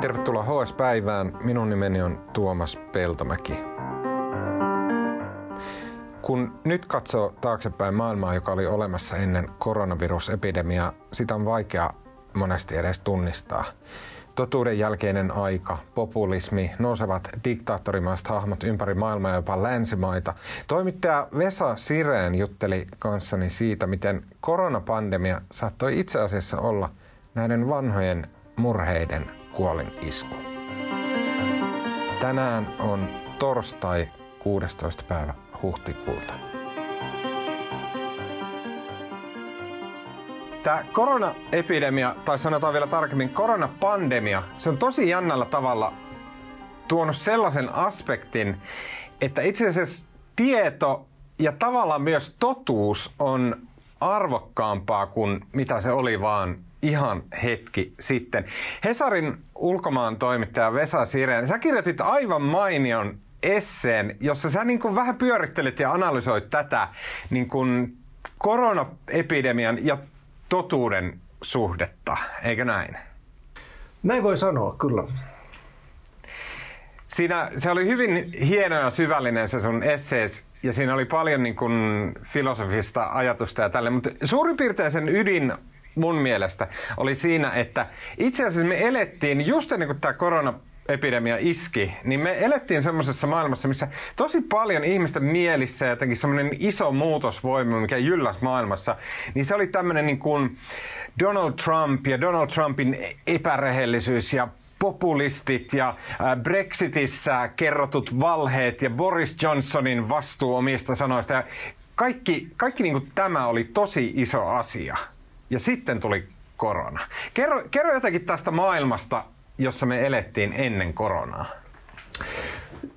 Tervetuloa HS-päivään. Minun nimeni on Tuomas Peltomäki. Kun nyt katsoo taaksepäin maailmaa, joka oli olemassa ennen koronavirusepidemiaa, sitä on vaikea monesti edes tunnistaa. Totuuden jälkeinen aika, populismi, nousevat diktaattorimaista hahmot ympäri maailmaa jopa länsimaita. Toimittaja Vesa Sireen jutteli kanssani siitä, miten koronapandemia saattoi itse asiassa olla näiden vanhojen murheiden kuolin isku. Tänään on torstai 16. päivä huhtikuuta. Tämä koronaepidemia, tai sanotaan vielä tarkemmin koronapandemia, se on tosi jännällä tavalla tuonut sellaisen aspektin, että itse asiassa tieto ja tavallaan myös totuus on arvokkaampaa kuin mitä se oli vaan ihan hetki sitten. Hesarin ulkomaan toimittaja Vesa Sireen, sä kirjoitit aivan mainion esseen, jossa sä niin kuin vähän pyörittelit ja analysoit tätä niin kuin koronaepidemian ja totuuden suhdetta, eikö näin? Näin voi sanoa, kyllä. Siinä, se oli hyvin hieno ja syvällinen se sun essees, ja siinä oli paljon niin kuin filosofista ajatusta ja tälle, mutta suurin piirtein sen ydin mun mielestä oli siinä, että itse asiassa me elettiin just ennen kuin tämä korona epidemia iski, niin me elettiin semmoisessa maailmassa, missä tosi paljon ihmisten mielissä jotenkin semmoinen iso muutosvoima, mikä jylläs maailmassa, niin se oli tämmöinen niin kuin Donald Trump ja Donald Trumpin epärehellisyys ja populistit ja Brexitissä kerrotut valheet ja Boris Johnsonin vastuu omista sanoista. Ja kaikki kaikki niin kuin tämä oli tosi iso asia. Ja sitten tuli korona. Kerro, kerro jotenkin tästä maailmasta, jossa me elettiin ennen koronaa.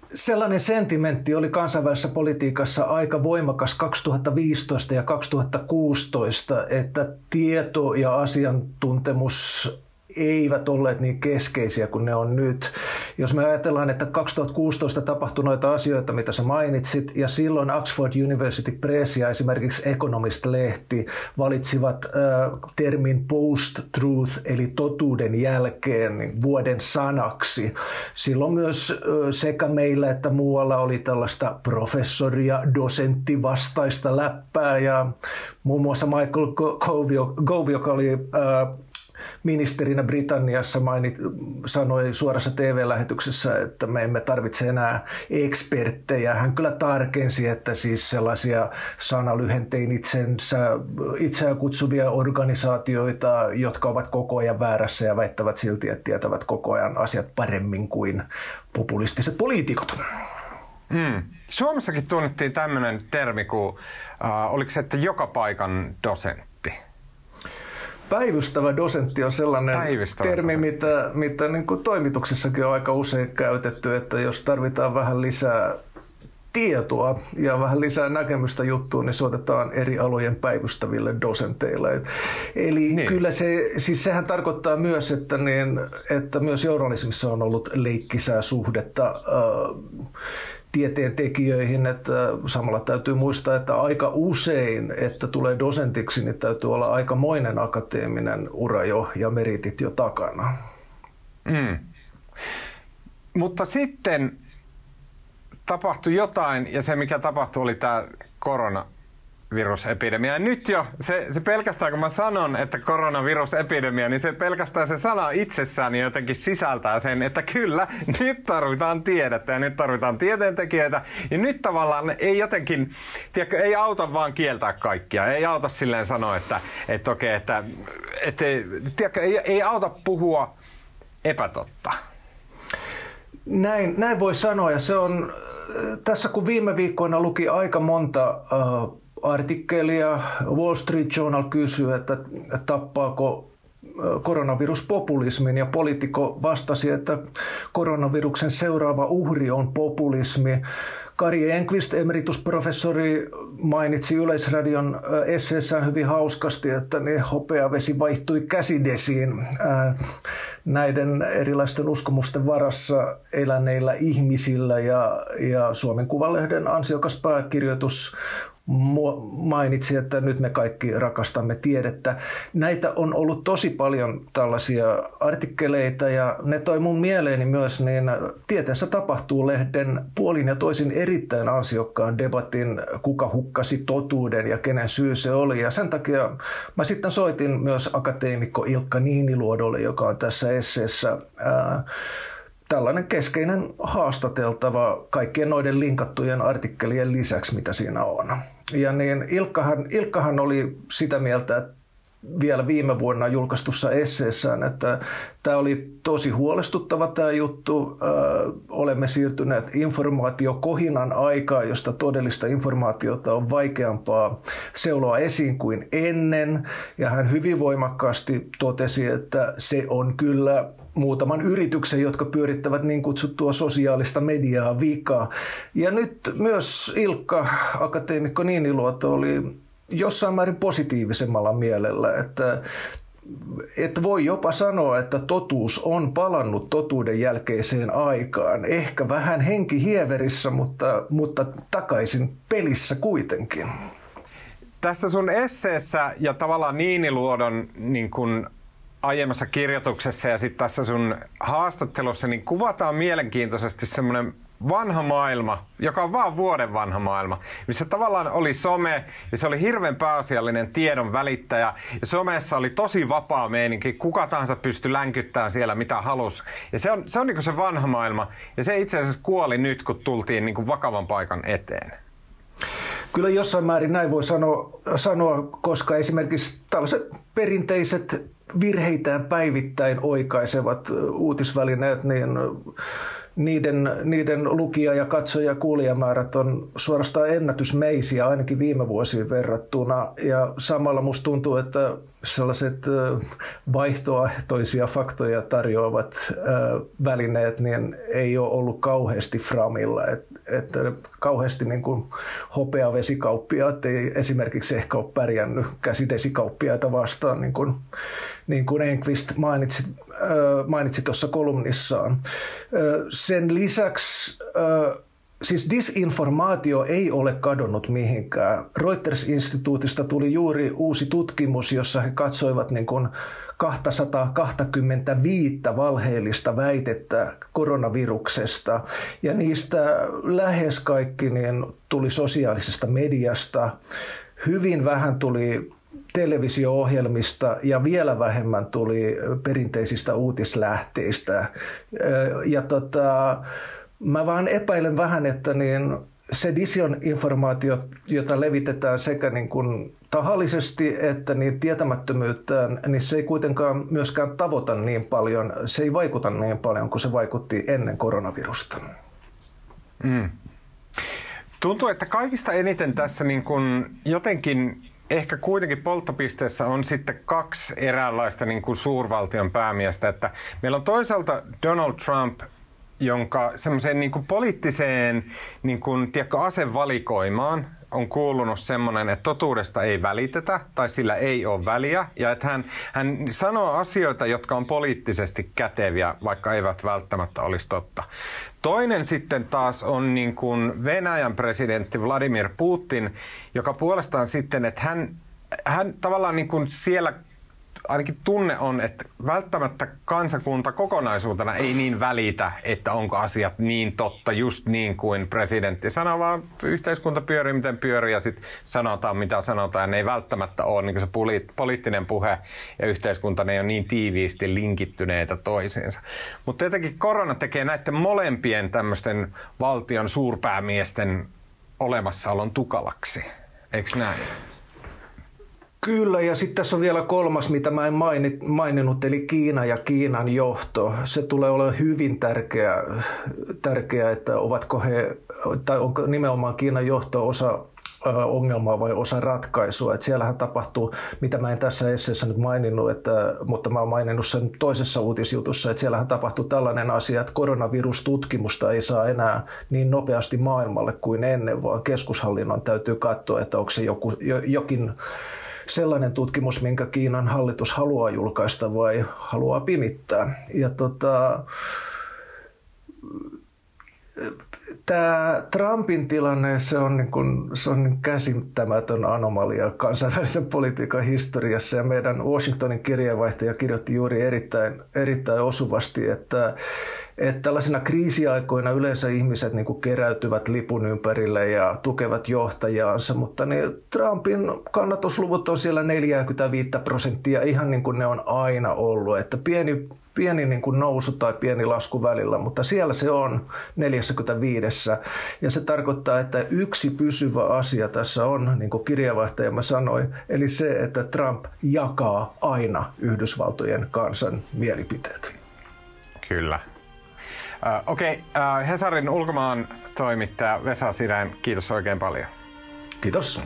Sellainen sentimentti oli kansainvälisessä politiikassa aika voimakas 2015 ja 2016, että tieto ja asiantuntemus eivät olleet niin keskeisiä kuin ne on nyt. Jos me ajatellaan, että 2016 tapahtui noita asioita, mitä sä mainitsit, ja silloin Oxford University Press ja esimerkiksi Economist-lehti valitsivat äh, termin post-truth, eli totuuden jälkeen niin vuoden sanaksi. Silloin myös äh, sekä meillä että muualla oli tällaista professoria, dosenttivastaista läppää, ja muun muassa Michael Gove, joka oli äh, ministerinä Britanniassa mainit, sanoi suorassa TV-lähetyksessä, että me emme tarvitse enää eksperttejä. Hän kyllä tarkensi, että siis sellaisia sanalyhentein itsensä, itseään kutsuvia organisaatioita, jotka ovat koko ajan väärässä ja väittävät silti, että tietävät koko ajan asiat paremmin kuin populistiset poliitikot. Mm. Suomessakin tunnettiin tämmöinen termi kuin, äh, oliko se, että joka paikan dosentti? Päivystävä dosentti on sellainen Päivystävä termi, dosentti. mitä, mitä niin kuin toimituksessakin on aika usein käytetty, että jos tarvitaan vähän lisää tietoa ja vähän lisää näkemystä juttuun, niin soitetaan eri alojen päivystäville dosenteille. Eli niin. kyllä se, siis sehän tarkoittaa myös, että, niin, että myös journalismissa on ollut leikkisää suhdetta äh, tieteen tekijöihin, että samalla täytyy muistaa, että aika usein, että tulee dosentiksi, niin täytyy olla aikamoinen akateeminen ura jo ja meritit jo takana. Mm. Mutta sitten tapahtui jotain, ja se mikä tapahtui oli tämä korona virusepidemia. Ja nyt jo, se, se pelkästään kun mä sanon, että koronavirusepidemia, niin se pelkästään se sana itsessään jotenkin sisältää sen, että kyllä, nyt tarvitaan tiedettä ja nyt tarvitaan tieteentekijöitä. Ja nyt tavallaan ei jotenkin, tiedätkö, ei auta vaan kieltää kaikkia. Ei auta silleen sanoa, että, että okei, että, että tiedätkö, ei, ei auta puhua epätotta. Näin, näin voi sanoa ja se on, tässä kun viime viikkoina luki aika monta uh, artikkelia. Wall Street Journal kysyy, että tappaako koronavirus populismin ja poliitikko vastasi, että koronaviruksen seuraava uhri on populismi. Kari Enqvist, emeritusprofessori, mainitsi Yleisradion esseessään hyvin hauskasti, että ne hopeavesi vaihtui käsidesiin näiden erilaisten uskomusten varassa eläneillä ihmisillä ja, ja Suomen Kuvalehden ansiokas pääkirjoitus mainitsi, että nyt me kaikki rakastamme tiedettä. Näitä on ollut tosi paljon tällaisia artikkeleita ja ne toi mun mieleeni myös niin Tieteessä tapahtuu lehden puolin ja toisin erittäin ansiokkaan debatin, kuka hukkasi totuuden ja kenen syy se oli. Ja sen takia mä sitten soitin myös akateemikko Ilkka Niiniluodolle, joka on tässä esseessä ää, tällainen keskeinen haastateltava kaikkien noiden linkattujen artikkelien lisäksi, mitä siinä on. Ja niin Ilkkahan, Ilkkahan oli sitä mieltä, että vielä viime vuonna julkaistussa esseessään, että tämä oli tosi huolestuttava tämä juttu. olemme siirtyneet informaatiokohinan aikaan, josta todellista informaatiota on vaikeampaa seuloa esiin kuin ennen. Ja hän hyvin voimakkaasti totesi, että se on kyllä muutaman yrityksen, jotka pyörittävät niin kutsuttua sosiaalista mediaa vikaa. Ja nyt myös Ilkka, akateemikko Niiniluoto, oli jossain määrin positiivisemmalla mielellä, että että voi jopa sanoa, että totuus on palannut totuuden jälkeiseen aikaan. Ehkä vähän henki hieverissä, mutta, mutta takaisin pelissä kuitenkin. Tässä sun esseessä ja tavallaan Niiniluodon niin kun aiemmassa kirjoituksessa ja sitten tässä sun haastattelussa, niin kuvataan mielenkiintoisesti semmoinen vanha maailma, joka on vaan vuoden vanha maailma, missä tavallaan oli some ja se oli hirveän pääasiallinen tiedon välittäjä ja somessa oli tosi vapaa meininki, kuka tahansa pystyi länkyttämään siellä mitä halus. Ja se on se, on niin se vanha maailma ja se itse asiassa kuoli nyt, kun tultiin niin vakavan paikan eteen. Kyllä jossain määrin näin voi sanoa, sanoa, koska esimerkiksi tällaiset perinteiset virheitään päivittäin oikaisevat uutisvälineet, niin niiden, niiden lukija- ja katsoja- ja kuulijamäärät on suorastaan ennätysmeisiä ainakin viime vuosiin verrattuna. Ja samalla musta tuntuu, että sellaiset vaihtoehtoisia faktoja tarjoavat välineet niin ei ole ollut kauheasti framilla. Että et kauheasti niin kuin hopeavesikauppiaat ei esimerkiksi ehkä ole pärjännyt käsidesikauppiaita vastaan, niin kuin, niin kuin Enqvist mainitsi, mainitsi tuossa kolumnissaan. Sen lisäksi Siis disinformaatio ei ole kadonnut mihinkään. Reuters-instituutista tuli juuri uusi tutkimus, jossa he katsoivat niin kuin 225 valheellista väitettä koronaviruksesta ja niistä lähes kaikki niin tuli sosiaalisesta mediasta. Hyvin vähän tuli televisio-ohjelmista ja vielä vähemmän tuli perinteisistä uutislähteistä. Ja tota, mä vaan epäilen vähän, että niin se informaatio, jota levitetään sekä niin kuin tahallisesti että niin tietämättömyyttään, niin se ei kuitenkaan myöskään tavoita niin paljon, se ei vaikuta niin paljon kuin se vaikutti ennen koronavirusta. Mm. Tuntuu, että kaikista eniten tässä niin kuin jotenkin ehkä kuitenkin polttopisteessä on sitten kaksi eräänlaista niin kuin suurvaltion päämiestä. Että meillä on toisaalta Donald Trump, jonka semmoiseen niin kuin poliittiseen niin kuin, tiedätkö, asevalikoimaan on kuulunut semmoinen, että totuudesta ei välitetä tai sillä ei ole väliä ja että hän, hän sanoo asioita, jotka on poliittisesti käteviä, vaikka eivät välttämättä olisi totta. Toinen sitten taas on niin kuin Venäjän presidentti Vladimir Putin, joka puolestaan sitten, että hän, hän tavallaan niin kuin siellä ainakin tunne on, että välttämättä kansakunta kokonaisuutena ei niin välitä, että onko asiat niin totta, just niin kuin presidentti sanoo, vaan yhteiskunta pyörii miten pyörii ja sitten sanotaan mitä sanotaan. Ne ei välttämättä ole niin se poliittinen puhe ja yhteiskunta, ne ei ole niin tiiviisti linkittyneitä toisiinsa. Mutta jotenkin korona tekee näiden molempien tämmöisten valtion suurpäämiesten olemassaolon tukalaksi. Eikö näin? Kyllä, ja sitten tässä on vielä kolmas, mitä mä en maininnut, eli Kiina ja Kiinan johto. Se tulee olemaan hyvin tärkeä, tärkeä että ovatko he, tai onko nimenomaan Kiinan johto osa ongelmaa vai osa ratkaisua. Että siellähän tapahtuu, mitä mä en tässä esseessä nyt maininnut, että, mutta mä oon maininnut sen toisessa uutisjutussa, että siellähän tapahtuu tällainen asia, että koronavirustutkimusta ei saa enää niin nopeasti maailmalle kuin ennen, vaan keskushallinnon täytyy katsoa, että onko se joku, jokin sellainen tutkimus, minkä Kiinan hallitus haluaa julkaista vai haluaa pimittää. Ja tota, tämä Trumpin tilanne, se on, niin kuin, se on niin käsittämätön anomalia kansainvälisen politiikan historiassa. Ja meidän Washingtonin kirjeenvaihtaja kirjoitti juuri erittäin, erittäin osuvasti, että, että tällaisina kriisiaikoina yleensä ihmiset niin keräytyvät lipun ympärille ja tukevat johtajaansa, mutta niin Trumpin kannatusluvut on siellä 45 prosenttia, ihan niin kuin ne on aina ollut. Että pieni pieni niin kuin nousu tai pieni lasku välillä, mutta siellä se on 45. Ja se tarkoittaa, että yksi pysyvä asia tässä on, niin kuin kirjavaihtajamme sanoi, eli se, että Trump jakaa aina Yhdysvaltojen kansan mielipiteet. Kyllä. Uh, Okei, okay. uh, Hesarin ulkomaan toimittaja Vesa Sirän, kiitos oikein paljon. Kiitos.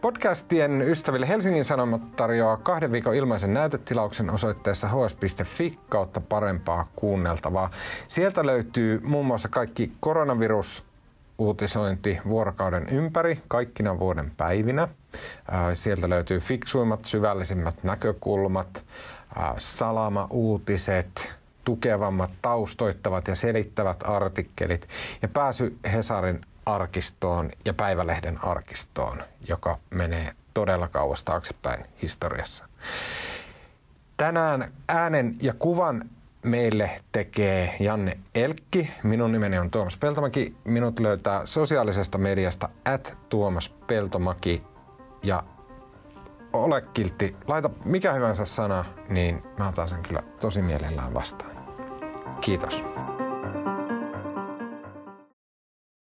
Podcastien ystäville Helsingin Sanomat tarjoaa kahden viikon ilmaisen näytetilauksen osoitteessa hs.fi kautta parempaa kuunneltavaa. Sieltä löytyy muun muassa kaikki koronavirus uutisointi vuorokauden ympäri kaikkina vuoden päivinä. Äh, sieltä löytyy fiksuimmat, syvällisimmät näkökulmat, äh, salama-uutiset, tukevammat, taustoittavat ja selittävät artikkelit ja pääsy Hesarin arkistoon ja Päivälehden arkistoon, joka menee todella kauas taaksepäin historiassa. Tänään äänen ja kuvan meille tekee Janne Elkki. Minun nimeni on Tuomas Peltomäki. Minut löytää sosiaalisesta mediasta at Tuomas Peltomaki. Ja ole kiltti, laita mikä hyvänsä sana, niin mä otan sen kyllä tosi mielellään vastaan. Kiitos.